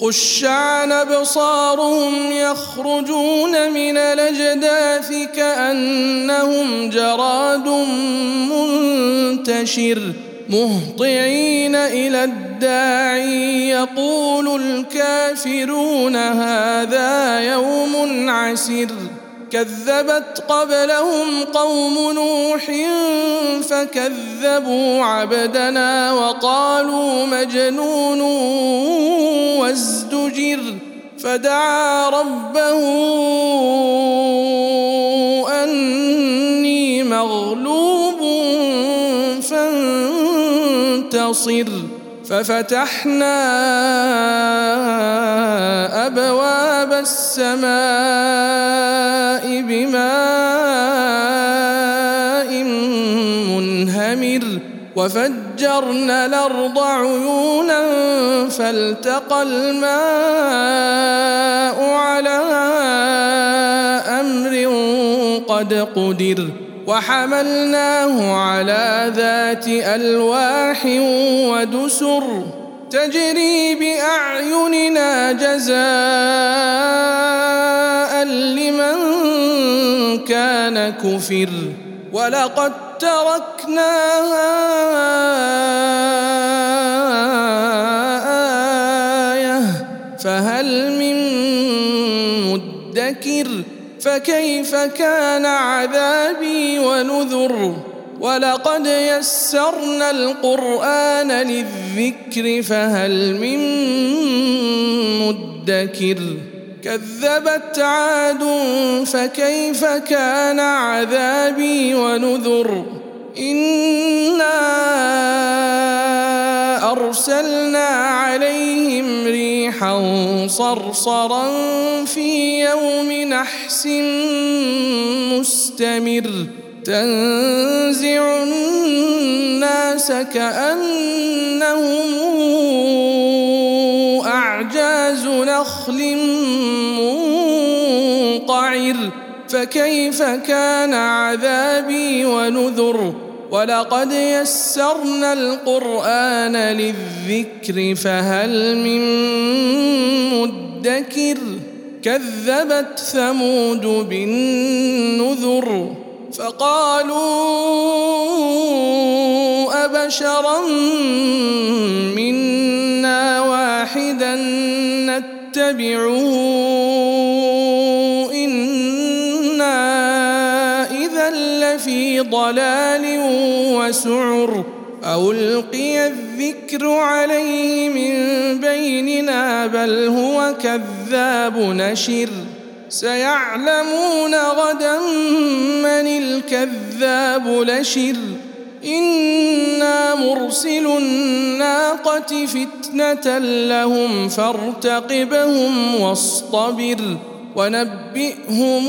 خش عن ابصارهم يخرجون من الاجداث كانهم جراد منتشر مهطعين إلى الداعي يقول الكافرون هذا يوم عسر كذبت قبلهم قوم نوح فكذبوا عبدنا وقالوا مجنون وازدجر فدعا ربه أني مغلوب فانتصر. ففتحنا أبواب السماء بماء منهمر وفجرنا الأرض عيونا فالتقى الماء على أمر قد قدر وحملناه على ذات ألواح ودسر تجري بأعيننا جزاء لمن كان كفر ولقد تركناها فكيف كان عذابي ونذر ولقد يسرنا القرآن للذكر فهل من مدكر كذبت عاد فكيف كان عذابي ونذر أنا صرصرا في يوم نحس مستمر. تنزع الناس كأنهم أعجاز نخل منقعر. فكيف كان عذابي ونذر؟ ولقد يسرنا القرآن للذكر فهل من مدكر؟ كذبت ثمود بالنذر فقالوا أبشرا منا واحدا نتبعه. لفي ضلال وسعر ألقي الذكر عليه من بيننا بل هو كذاب نشر سيعلمون غدا من الكذاب لشر إنا مرسل الناقة فتنة لهم فارتقبهم واصطبر ونبئهم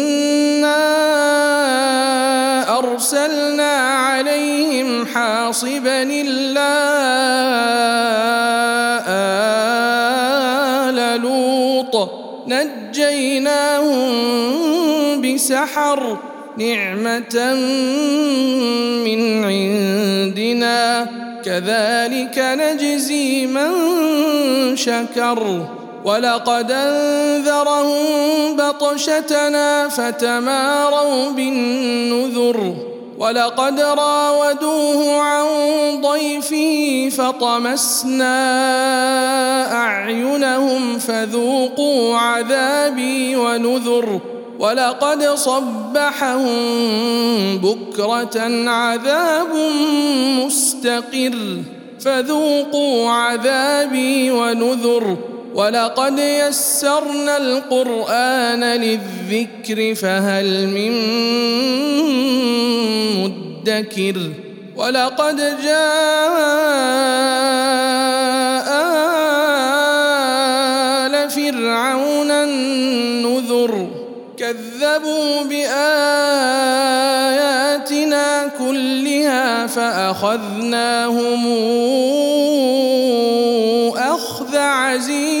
حاصبا إلا آل لوط. نجيناهم بسحر نعمة من عندنا. كذلك نجزي من شكر. ولقد أنذرهم بطشتنا فتماروا بالنذر. ولقد راودوه عن ضيفه فطمسنا أعينهم فذوقوا عذابي ونذر ولقد صبحهم بكرة عذاب مستقر فذوقوا عذابي ونذر ولقد يسرنا القرآن للذكر فهل من مدكر ولقد جاء آل فرعون النذر كذبوا بآياتنا كلها فأخذناهم أخذ عزيز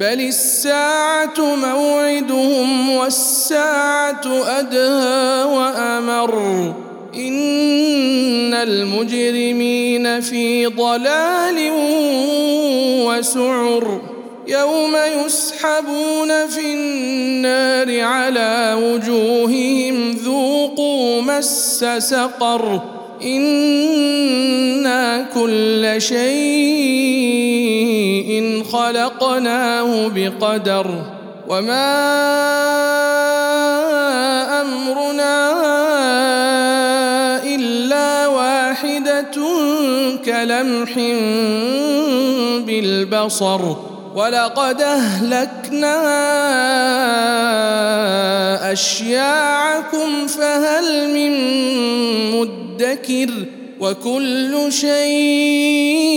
بل الساعة موعدهم والساعة أدهى وأمر. إن المجرمين في ضلال وسعر. يوم يسحبون في النار على وجوههم ذوقوا مس سقر. إنا كل شيء خلقناه بقدر وما أمرنا إلا واحدة كلمح بالبصر ولقد أهلكنا أشياعكم فهل من مدكر وكل شيء